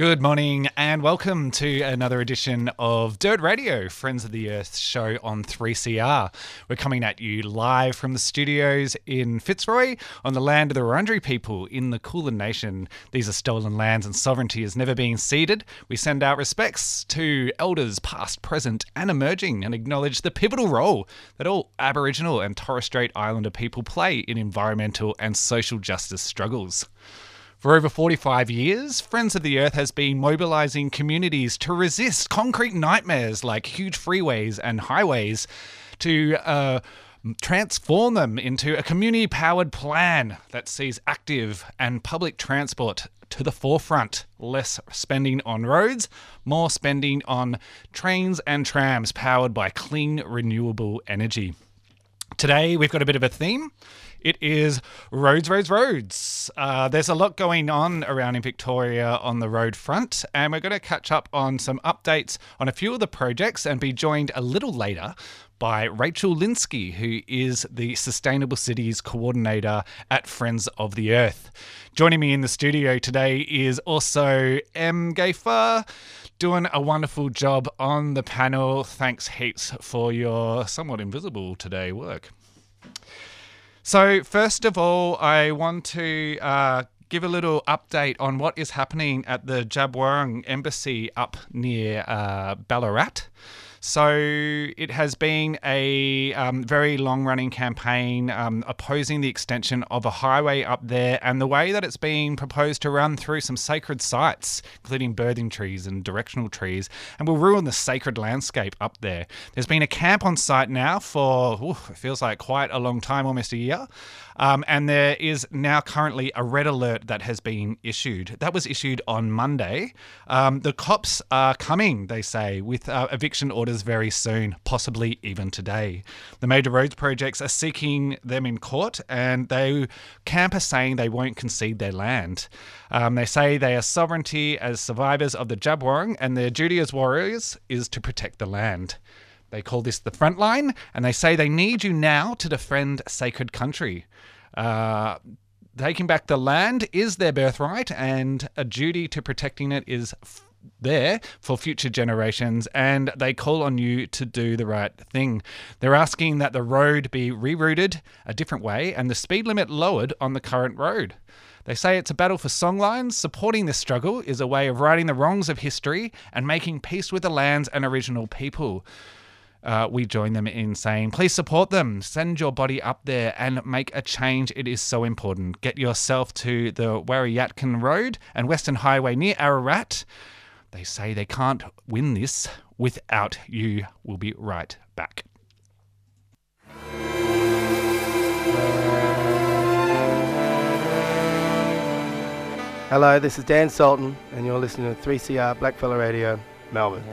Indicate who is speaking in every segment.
Speaker 1: Good morning and welcome to another edition of Dirt Radio, Friends of the Earth show on 3CR. We're coming at you live from the studios in Fitzroy on the land of the Wurundjeri people in the Kulin Nation. These are stolen lands and sovereignty has never been ceded. We send our respects to elders past, present, and emerging and acknowledge the pivotal role that all Aboriginal and Torres Strait Islander people play in environmental and social justice struggles. For over 45 years, Friends of the Earth has been mobilising communities to resist concrete nightmares like huge freeways and highways to uh, transform them into a community powered plan that sees active and public transport to the forefront. Less spending on roads, more spending on trains and trams powered by clean, renewable energy. Today, we've got a bit of a theme. It is roads, roads, roads. Uh, there's a lot going on around in Victoria on the road front, and we're going to catch up on some updates on a few of the projects and be joined a little later by Rachel Linsky, who is the Sustainable Cities Coordinator at Friends of the Earth. Joining me in the studio today is also M. Gafer, doing a wonderful job on the panel. Thanks heaps for your somewhat invisible today work. So, first of all, I want to uh, give a little update on what is happening at the Djab Wurrung Embassy up near uh, Ballarat. So it has been a um, very long running campaign um, opposing the extension of a highway up there and the way that it's being proposed to run through some sacred sites, including birthing trees and directional trees, and will ruin the sacred landscape up there. There's been a camp on site now for, ooh, it feels like quite a long time, almost a year. Um, and there is now currently a red alert that has been issued. That was issued on Monday. Um, the cops are coming, they say, with uh, eviction orders very soon, possibly even today. The major roads projects are seeking them in court, and they camp are saying they won't concede their land. Um, they say they are sovereignty as survivors of the Djab and their duty as warriors is to protect the land. They call this the front line, and they say they need you now to defend sacred country. Uh, taking back the land is their birthright, and a duty to protecting it is f- there for future generations, and they call on you to do the right thing. They're asking that the road be rerouted a different way and the speed limit lowered on the current road. They say it's a battle for songlines. Supporting this struggle is a way of righting the wrongs of history and making peace with the lands and original people. Uh, we join them in saying, please support them. Send your body up there and make a change. It is so important. Get yourself to the Warriatkin Road and Western Highway near Ararat. They say they can't win this without you. We'll be right back.
Speaker 2: Hello, this is Dan Sultan, and you're listening to 3CR Blackfella Radio, Melbourne.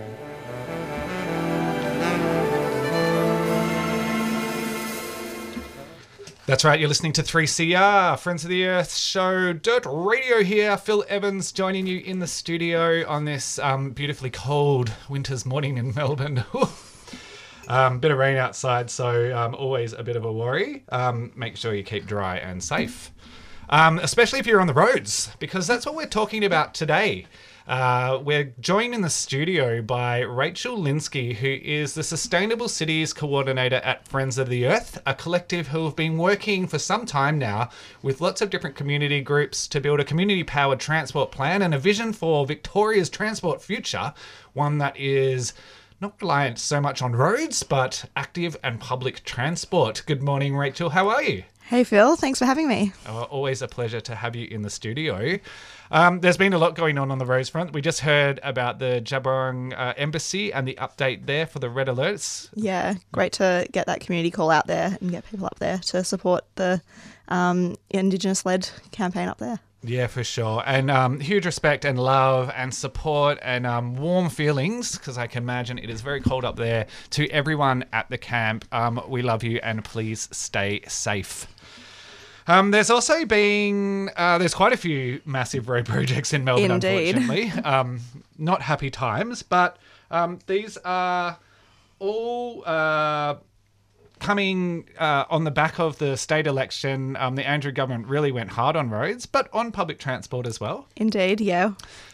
Speaker 1: That's right, you're listening to 3CR, Friends of the Earth show, Dirt Radio here. Phil Evans joining you in the studio on this um, beautifully cold winter's morning in Melbourne. um, bit of rain outside, so um, always a bit of a worry. Um, make sure you keep dry and safe, um, especially if you're on the roads, because that's what we're talking about today. Uh, we're joined in the studio by Rachel Linsky, who is the Sustainable Cities Coordinator at Friends of the Earth, a collective who have been working for some time now with lots of different community groups to build a community powered transport plan and a vision for Victoria's transport future, one that is not reliant so much on roads, but active and public transport. Good morning, Rachel. How are you?
Speaker 3: Hey, Phil. Thanks for having me.
Speaker 1: Uh, always a pleasure to have you in the studio. Um, there's been a lot going on on the roads front. We just heard about the Djab Wurrung uh, Embassy and the update there for the red alerts.
Speaker 3: Yeah, great to get that community call out there and get people up there to support the um, Indigenous led campaign up there.
Speaker 1: Yeah, for sure. And um, huge respect and love and support and um, warm feelings because I can imagine it is very cold up there to everyone at the camp. Um, we love you and please stay safe. Um, there's also been uh, there's quite a few massive road projects in Melbourne,
Speaker 3: Indeed.
Speaker 1: unfortunately. Um, not happy times, but um, these are all uh, coming uh, on the back of the state election. Um, the Andrews government really went hard on roads, but on public transport as well.
Speaker 3: Indeed, yeah.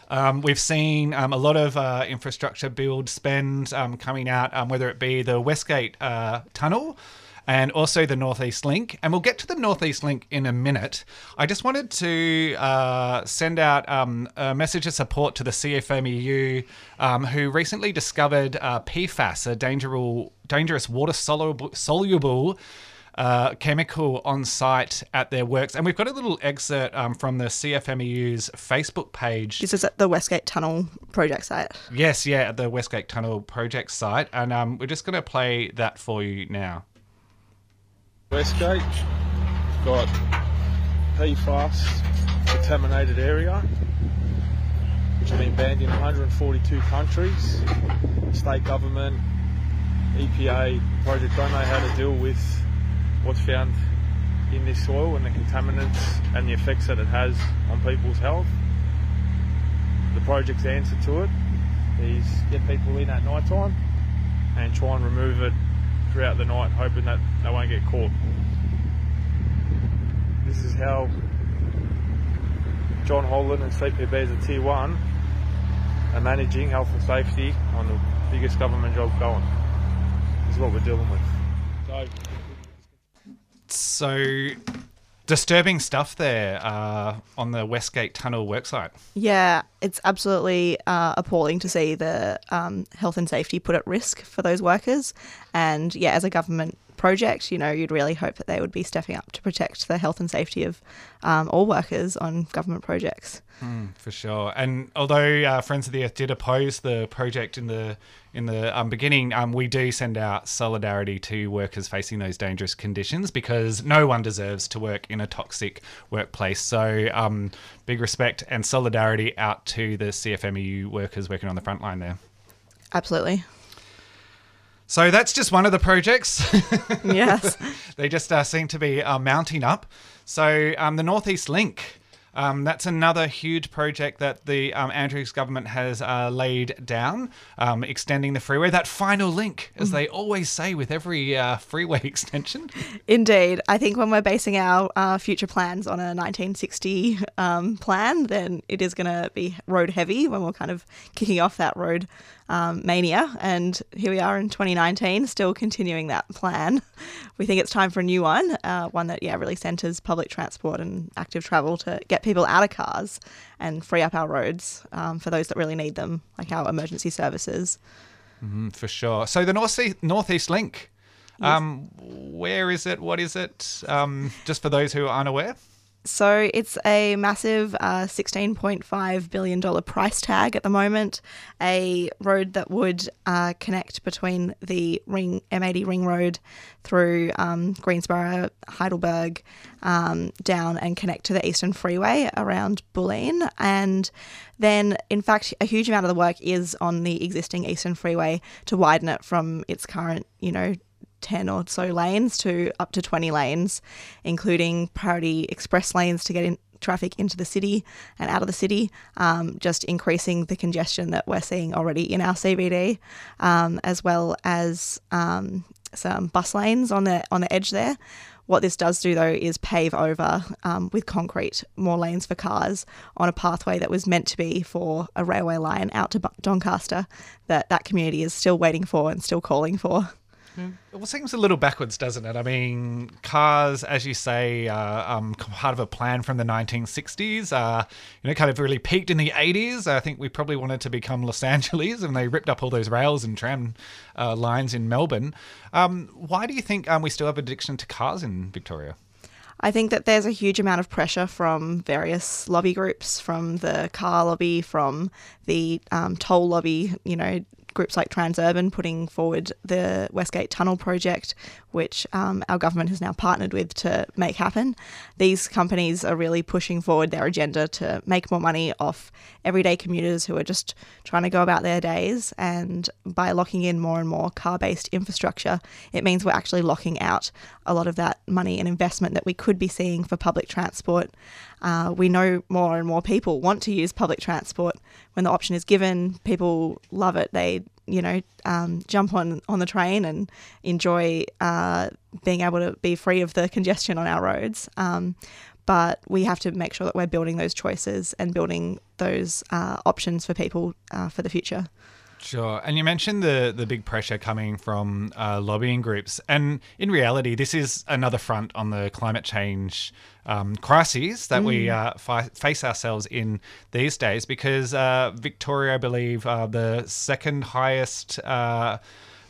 Speaker 1: Um, we've seen um, a lot of uh, infrastructure build spend um, coming out, um, whether it be the Westgate uh, Tunnel and also the Northeast Link. And we'll get to the Northeast Link in a minute. I just wanted to uh, send out um, a message of support to the CFMEU, um, who recently discovered uh, PFAS, a dangerous, dangerous water soluble, soluble uh, chemical on site at their works. And we've got a little excerpt um, from the CFMEU's Facebook page.
Speaker 3: This is at the Westgate Tunnel project site.
Speaker 1: Yes, yeah, at the Westgate Tunnel project site. And um, we're just going to play that for you now.
Speaker 4: Westgate got PFAS contaminated area, which has been banned in 142 countries. State government, EPA, project don't know how to deal with what's found in this soil and the contaminants and the effects that it has on people's health. The project's answer to it is get people in at night time and try and remove it throughout the night, hoping that they won't get caught. This is how John Holland and CPB as a tier one are managing health and safety on the biggest government job going. This is what we're dealing with. So,
Speaker 1: So, disturbing stuff there uh, on the Westgate Tunnel worksite.
Speaker 3: Yeah, it's absolutely uh, appalling to see the um, health and safety put at risk for those workers. And yeah, as a government project, you know, you'd really hope that they would be stepping up to protect the health and safety of um, all workers on government projects.
Speaker 1: For sure. And although uh, Friends of the Earth did oppose the project in the in the um, beginning, um, we do send out solidarity to workers facing those dangerous conditions because no one deserves to work in a toxic workplace. So, um, big respect and solidarity out to the CFMEU workers working on the front line there.
Speaker 3: Absolutely.
Speaker 1: So that's just one of the projects.
Speaker 3: Yes.
Speaker 1: they just uh, seem to be uh, mounting up. So um, the Northeast Link. Um, that's another huge project that the um, Andrews government has uh, laid down, um, extending the freeway. That final link, as they always say with every uh, freeway extension.
Speaker 3: Indeed. I think when we're basing our uh, future plans on a 1960 um, plan, then it is going to be road heavy when we're kind of kicking off that road um, mania. And here we are in 2019, still continuing that plan. We think it's time for a new one, uh, one that, yeah, really centres public transport and active travel to get people out of cars and free up our roads um, for those that really need them, like our emergency services.
Speaker 1: Mm, for sure. So the Northeast, Northeast Link. Um, where is it? What is it? Um, just for those who are unaware.
Speaker 3: So it's a massive uh, $16.5 billion price tag at the moment. A road that would uh, connect between the ring M80 Ring Road through um, Greensborough, Heidelberg, um, down and connect to the Eastern Freeway around Bulleen. And then, in fact, a huge amount of the work is on the existing Eastern Freeway to widen it from its current, you know, 10 or so lanes to up to 20 lanes, including priority express lanes to get in traffic into the city and out of the city, um, just increasing the congestion that we're seeing already in our CBD, um, as well as um, some bus lanes on the on the edge there. What this does do though is pave over um, with concrete more lanes for cars on a pathway that was meant to be for a railway line out to Doncaster that that community is still waiting for and still calling for.
Speaker 1: It all seems a little backwards, doesn't it? I mean, cars, as you say, uh, um, part of a plan from the 1960s. Uh, you know, kind of really peaked in the 80s. I think we probably wanted to become Los Angeles, and they ripped up all those rails and tram uh, lines in Melbourne. Um, why do you think um, we still have addiction to cars in Victoria?
Speaker 3: I think that there's a huge amount of pressure from various lobby groups, from the car lobby, from the um, toll lobby, you know, groups like Transurban putting forward the Westgate Tunnel project, which um, our government has now partnered with to make happen. These companies are really pushing forward their agenda to make more money off everyday commuters who are just trying to go about their days. And by locking in more and more car based infrastructure, it means we're actually locking out a lot of that money and investment that we could be seeing for public transport. Uh, we know more and more people want to use public transport when the option is given. People love it. They you know, um, jump on on the train and enjoy uh, being able to be free of the congestion on our roads. Um, but we have to make sure that we're building those choices and building those uh, options for people uh, for the future.
Speaker 1: Sure. And you mentioned the the big pressure coming from uh, lobbying groups, and in reality, this is another front on the climate change um, crises that mm. we uh, fi- face ourselves in these days. Because uh, Victoria, I believe, uh, the second highest uh,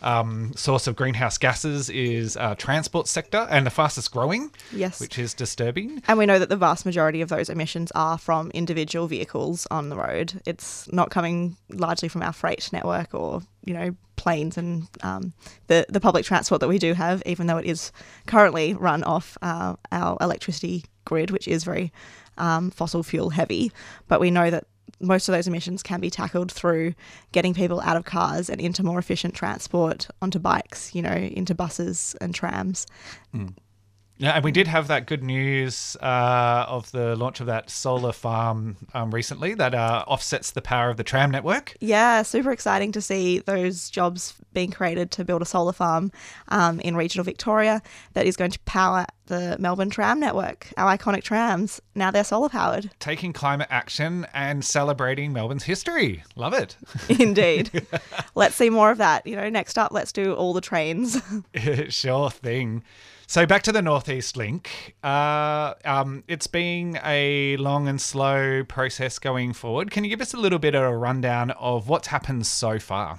Speaker 1: um, source of greenhouse gases is uh, transport sector and the fastest growing.
Speaker 3: Yes,
Speaker 1: which is disturbing.
Speaker 3: And we know that the vast majority of those emissions are from individual vehicles on the road. It's not coming largely from our freight network or you know planes and um, the the public transport that we do have, even though it is currently run off uh, our electricity grid, which is very um, fossil fuel heavy. But we know that most of those emissions can be tackled through getting people out of cars and into more efficient transport onto bikes, you know, into buses and trams.
Speaker 1: Mm. Yeah, and we did have that good news uh, of the launch of that solar farm um, recently that uh, offsets the power of the tram network.
Speaker 3: Yeah, super exciting to see those jobs being created to build a solar farm um, in regional Victoria that is going to power the Melbourne tram network. Our iconic trams, now they're solar powered.
Speaker 1: Taking climate action and celebrating Melbourne's history. Love it.
Speaker 3: Indeed. let's see more of that. You know, next up, let's do all the trains.
Speaker 1: sure thing. So back to the Northeast Link. Uh, um, it's been a long and slow process going forward. Can you give us a little bit of a rundown of what's happened so far?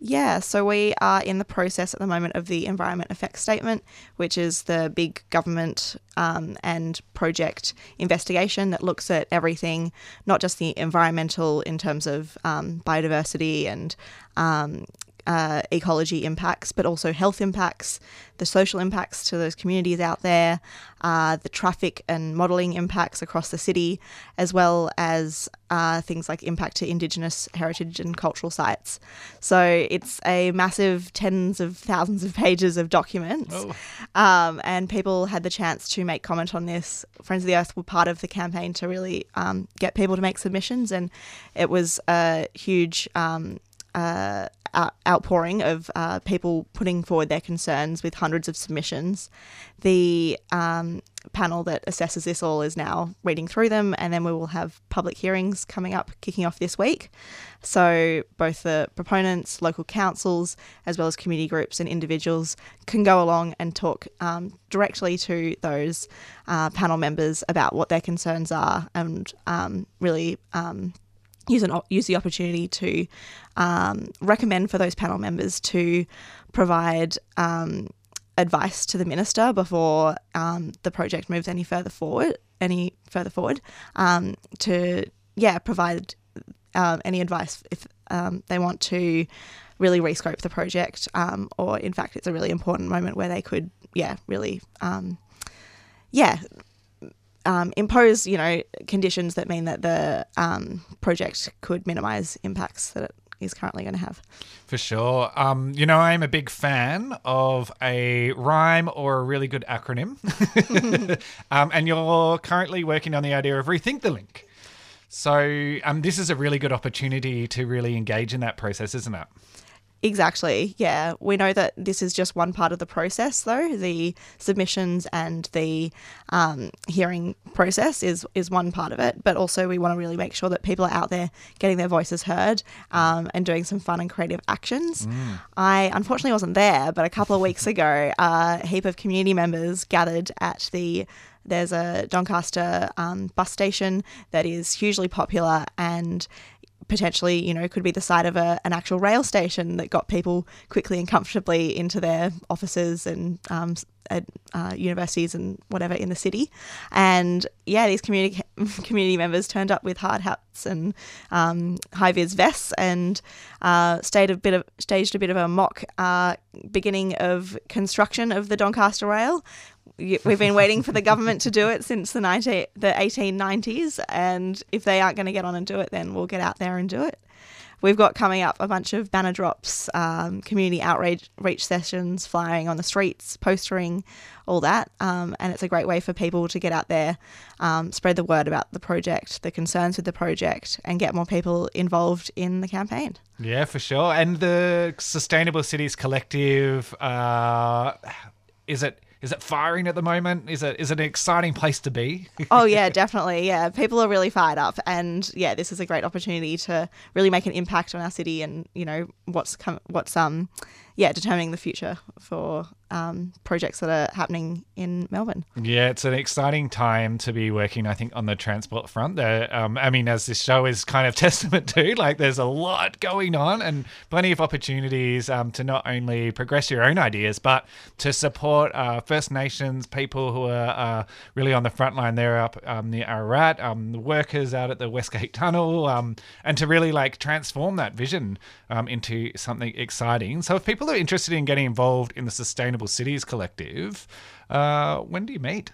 Speaker 3: Yeah, so we are in the process at the moment of the Environment Effects Statement, which is the big government um, and project investigation that looks at everything, not just the environmental in terms of um, biodiversity and um, uh, ecology impacts, but also health impacts, the social impacts to those communities out there, uh, the traffic and modelling impacts across the city, as well as uh, things like impact to Indigenous heritage and cultural sites. So it's a massive tens of thousands of pages of documents, oh. um, and people had the chance to make comment on this. Friends of the Earth were part of the campaign to really um, get people to make submissions, and it was a huge. Um, uh, outpouring of uh, people putting forward their concerns with hundreds of submissions. The um, panel that assesses this all is now reading through them, and then we will have public hearings coming up, kicking off this week. So, both the proponents, local councils, as well as community groups and individuals can go along and talk um, directly to those uh, panel members about what their concerns are and um, really um, use an use the opportunity to um, recommend for those panel members to provide um, advice to the minister before um, the project moves any further forward. Any further forward um, to yeah provide uh, any advice if um, they want to really rescope the project, or in fact it's a really important moment where they could yeah really yeah um, impose, you know, conditions that mean that the um, project could minimise impacts that it is currently going to have.
Speaker 1: For sure. Um, you know, I'm a big fan of a rhyme or a really good acronym. um, and you're currently working on the idea of Rethink the Link. So um, this is a really good opportunity to really engage in that process, isn't it?
Speaker 3: Exactly. Yeah. We know that this is just one part of the process, though. The submissions and the um, hearing process is, is one part of it. But also, we want to really make sure that people are out there getting their voices heard um, and doing some fun and creative actions. I unfortunately wasn't there, but a couple of weeks ago, a heap of community members gathered at the there's a Doncaster um, bus station that is hugely popular and potentially, you know, could be the site of a, an actual rail station that got people quickly and comfortably into their offices and um, at uh, universities and whatever in the city. And yeah, these community community members turned up with hard hats and um, high vis vests and uh, stayed a bit of staged a bit of a mock uh, beginning of construction of the Doncaster Rail. We've been waiting for the government to do it since the 19, the 1890s, and if they aren't going to get on and do it, then we'll get out there and do it. We've got coming up a bunch of banner drops, um, community outreach reach sessions, flying on the streets, postering, all that. Um, and it's a great way for people to get out there, um, spread the word about the project, the concerns with the project, and get more people involved in the campaign.
Speaker 1: Yeah, for sure. And the Sustainable Cities Collective, uh, is it is it firing at the moment? Is it is it an exciting place to be?
Speaker 3: oh yeah, definitely. Yeah, people are really fired up, and yeah, this is a great opportunity to really make an impact on our city, and you know what's com- what's um yeah determining the future for um, projects that are happening in Melbourne.
Speaker 1: Yeah, it's an exciting time to be working, I think, on the transport front. There, um, I mean, as this show is kind of testament to, like, there's a lot going on and plenty of opportunities um, to not only progress your own ideas, but to support uh, First Nations people who are uh, really on the front line there up um, near Ararat, um, the workers out at the Westgate Tunnel, um, and to really like transform that vision into something exciting. So, if people are interested in getting involved in the Sustainable Cities Collective, uh, when do you meet?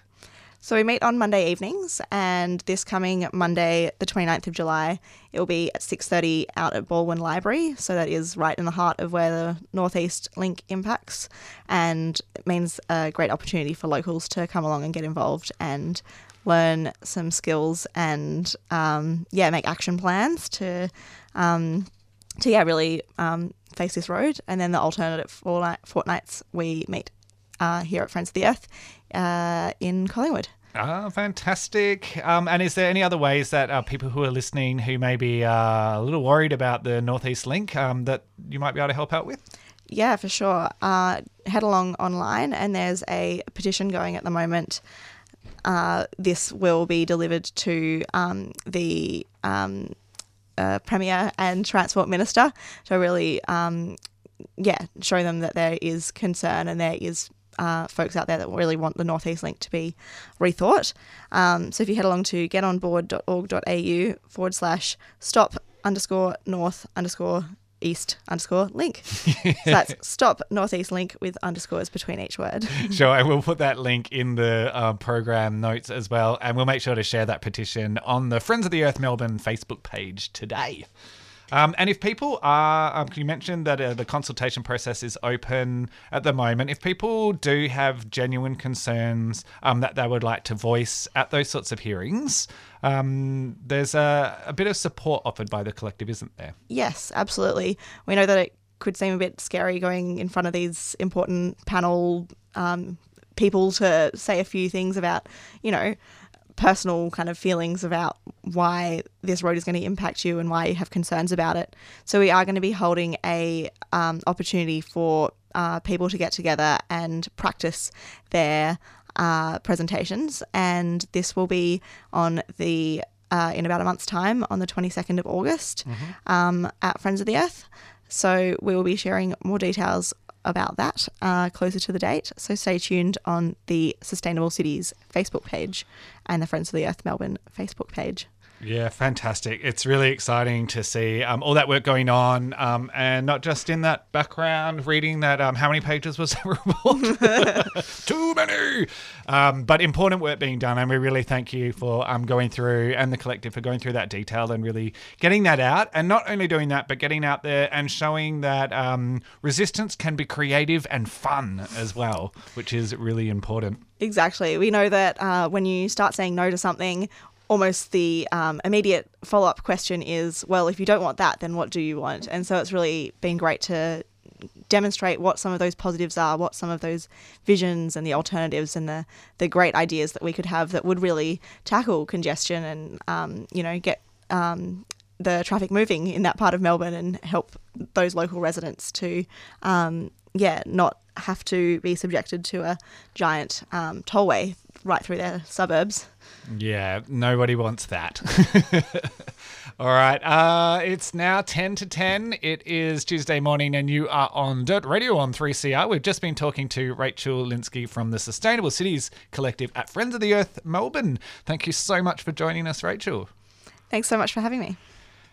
Speaker 3: So we meet on Monday evenings, and this coming Monday, the 29th of July, it will be at 6:30 out at Balwyn Library. So that is right in the heart of where the Northeast Link impacts, and it means a great opportunity for locals to come along and get involved and learn some skills and um, yeah, make action plans to um, to yeah really um, face this road. And then the alternative fortnight, fortnights we meet uh, here at Friends of the Earth uh, in Collingwood.
Speaker 1: Ah, fantastic. Um, and is there any other ways that uh, people who are listening who may be uh, a little worried about the Northeast Link um, that you might be able to help out with?
Speaker 3: Yeah, for sure. Uh, head along online, and there's a petition going at the moment. Uh, this will be delivered to um, the um, uh, Premier and Transport Minister to really, um, yeah, show them that there is concern and there is uh, folks out there that really want the Northeast Link to be rethought. Um, so if you head along to getonboard.org.au forward slash stop underscore north underscore east underscore link. so that's stop northeast link with underscores between each word.
Speaker 1: Sure, and we'll put that link in the uh, program notes as well, and we'll make sure to share that petition on the Friends of the Earth Melbourne Facebook page today. Um, and if people are, um, you mentioned that uh, the consultation process is open at the moment. If people do have genuine concerns um, that they would like to voice at those sorts of hearings, um, there's a, a bit of support offered by the collective, isn't there?
Speaker 3: Yes, absolutely. We know that it could seem a bit scary going in front of these important panel um, people to say a few things about, you know, personal kind of feelings about why this road is going to impact you and why you have concerns about it. So we are going to be holding a um, opportunity for uh, people to get together and practice their uh, presentations, and this will be on the uh, in about a month's time on the 22nd of August um, at Friends of the Earth. So we will be sharing more details about that uh, closer to the date. So stay tuned on the Sustainable Cities Facebook page and the Friends of the Earth Melbourne Facebook page.
Speaker 1: Yeah, fantastic. It's really exciting to see um, all that work going on um, and not just in that background reading that. Um, how many pages was that report? Too many. Um, but important work being done. And we really thank you for um, going through and the collective for going through that detail and really getting that out. And not only doing that, but getting out there and showing that um, resistance can be creative and fun as well, which is really important.
Speaker 3: Exactly. We know that uh, when you start saying no to something, almost the um, immediate follow up question is, well, if you don't want that, then what do you want? And so it's really been great to demonstrate what some of those positives are, what some of those visions and the alternatives and the the great ideas that we could have that would really tackle congestion and um, you know get um, the traffic moving in that part of Melbourne and help those local residents to um, yeah not have to be subjected to a giant um, tollway right through their suburbs.
Speaker 1: Yeah, nobody wants that. All right, uh, it's now 10 to 10. It is Tuesday morning, and you are on Dirt Radio on 3CR. We've just been talking to Rachel Linsky from the Sustainable Cities Collective at Friends of the Earth Melbourne. Thank you so much for joining us, Rachel.
Speaker 3: Thanks so much for having me.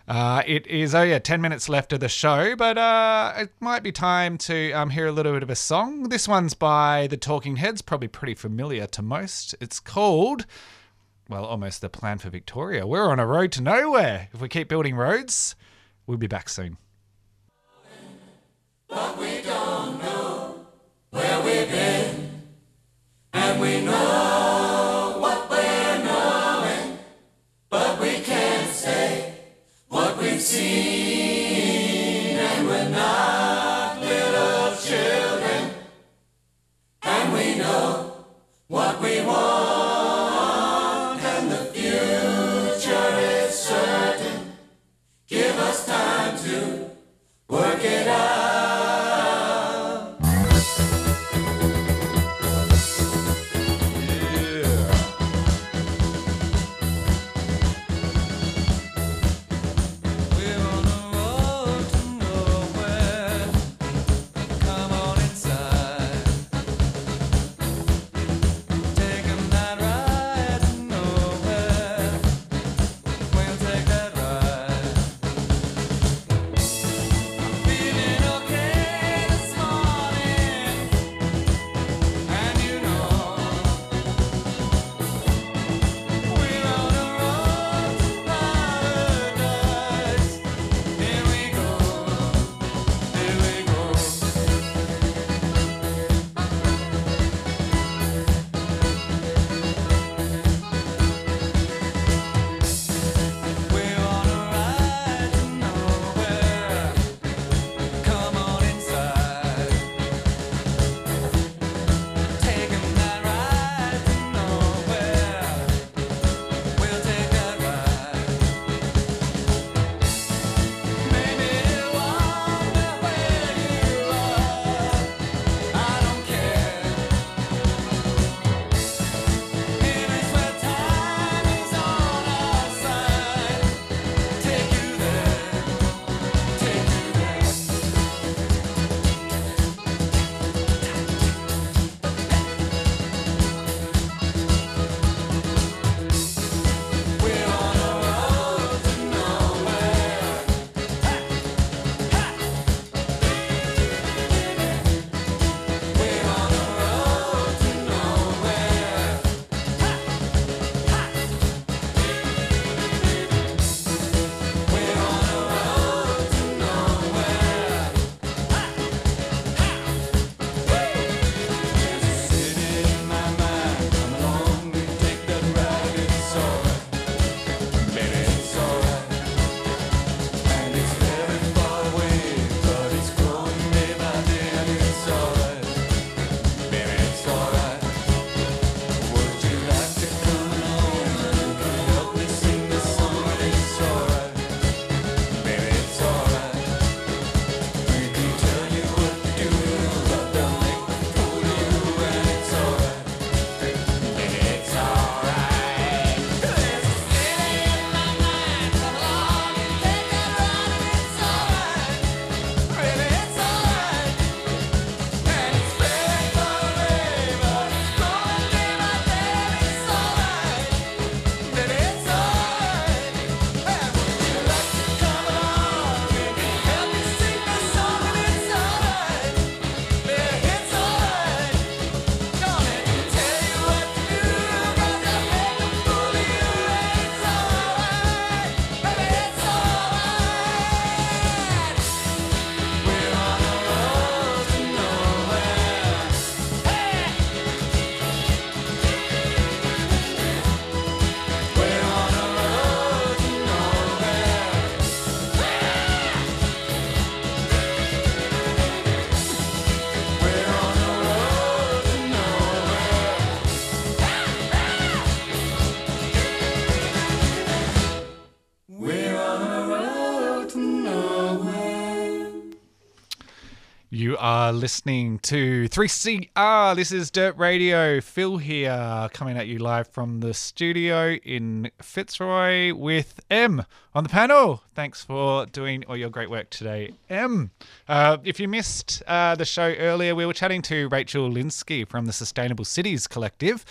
Speaker 1: Uh, it is, oh yeah, 10 minutes left of the show, but uh, it might be time to um, hear a little bit of a song. This one's by the Talking Heads, probably pretty familiar to most. It's called, well, almost the plan for Victoria. We're on a road to nowhere. If we keep building roads, we'll be back soon. But we don't know where we've been, and we know. See. Are listening to 3CR. This is Dirt Radio. Phil here, coming at you live from the studio in Fitzroy with M on the panel. Thanks for doing all your great work today, M. Uh, if you missed uh, the show earlier, we were chatting to Rachel Linsky from the Sustainable Cities Collective,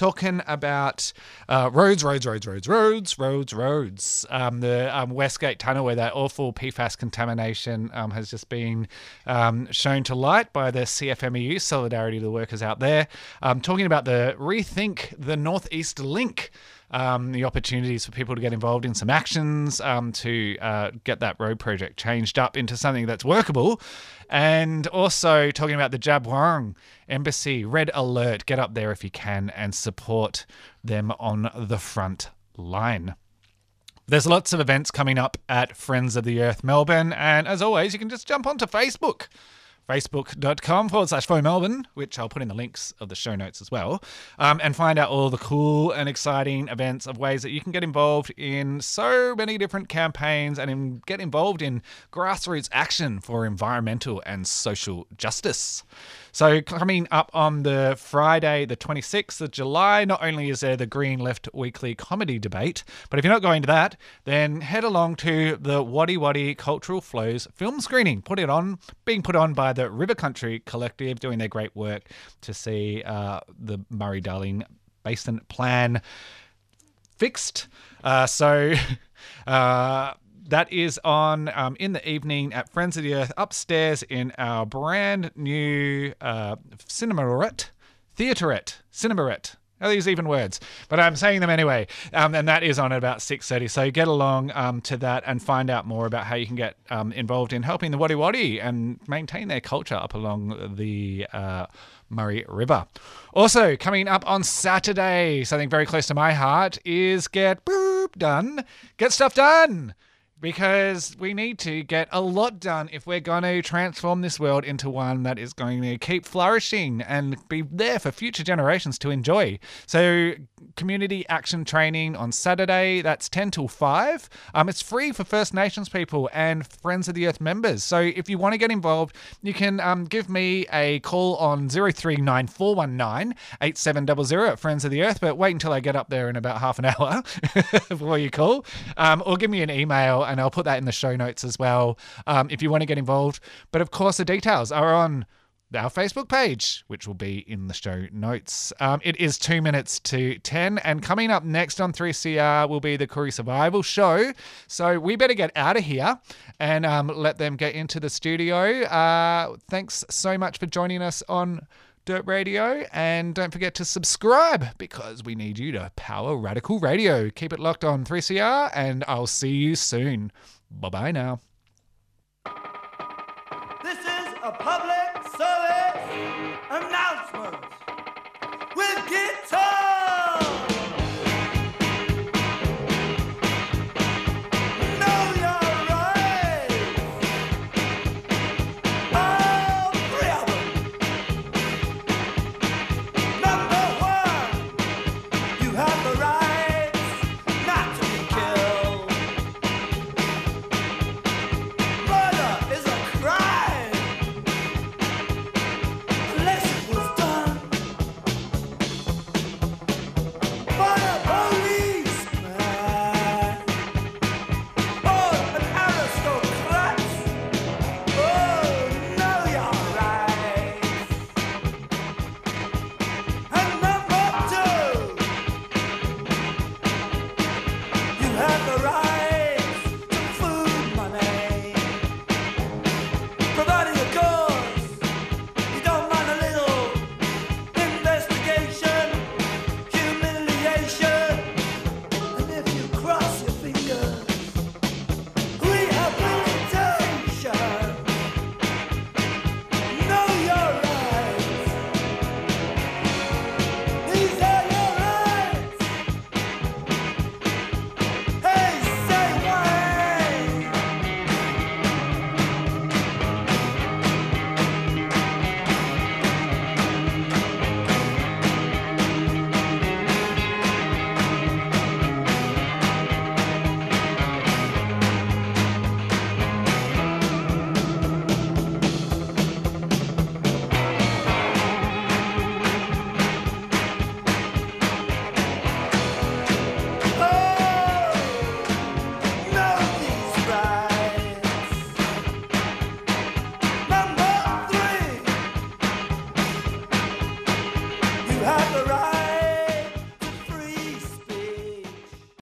Speaker 1: talking about uh, roads, roads, roads, roads, roads, roads, roads. Um, the um, Westgate Tunnel, where that awful PFAS contamination um, has just been um, shown to light by the CFMEU, Solidarity to the Workers out there. Um, talking about the Rethink the Northeast Link. Um, the opportunities for people to get involved in some actions um, to uh, get that road project changed up into something that's workable. And also talking about the Djab Wurrung Embassy, Red Alert, get up there if you can and support them on the front line. There's lots of events coming up at Friends of the Earth Melbourne, and as always, you can just jump onto Facebook facebook.com forward slash FoE Melbourne, which I'll put in the links of the show notes as well, um, and find out all the cool and exciting events of ways that you can get involved in so many different campaigns and in, get involved in grassroots action for environmental and social justice. So, coming up on the Friday, the 26th of July, not only is there the Green Left Weekly comedy debate, but if you're not going to that, then head along to the Wadi Wadi Cultural Flows film screening. Put it on, being put on by the River Country Collective, doing their great work to see uh, the Murray Darling Basin Plan fixed. Uh, so. Uh, that is on um, in the evening at Friends of the Earth upstairs in our brand new uh, Cinemarette, Theaterette, Cinemarette. Are these even words? But I'm saying them anyway. Um, and that is on at about 6.30. So get along um, to that and find out more about how you can get um, involved in helping the Wadi Wadi and maintain their culture up along the uh, Murray River. Also, coming up on Saturday, something very close to my heart is Get Boop Done. Get Stuff Done because we need to get a lot done if we're going to transform this world into one that is going to keep flourishing and be there for future generations to enjoy. So, community action training on Saturday, that's 10 till 5. Um, it's free for First Nations people and Friends of the Earth members. So, if you want to get involved, you can um, give me a call on 039419 8700 at Friends of the Earth, but wait until I get up there in about half an hour before you call, um, or give me an email and I'll put that in the show notes as well um, if you want to get involved. But of course, the details are on our Facebook page, which will be in the show notes. Um, it is two minutes to 10, and coming up next on 3CR will be the Koori Survival Show. So we better get out of here and um, let them get into the studio. Uh, thanks so much for joining us on. Dirt Radio, and don't forget to subscribe because we need you to power Radical Radio. Keep it locked on 3CR, and I'll see you soon. Bye bye now.
Speaker 5: This is a public service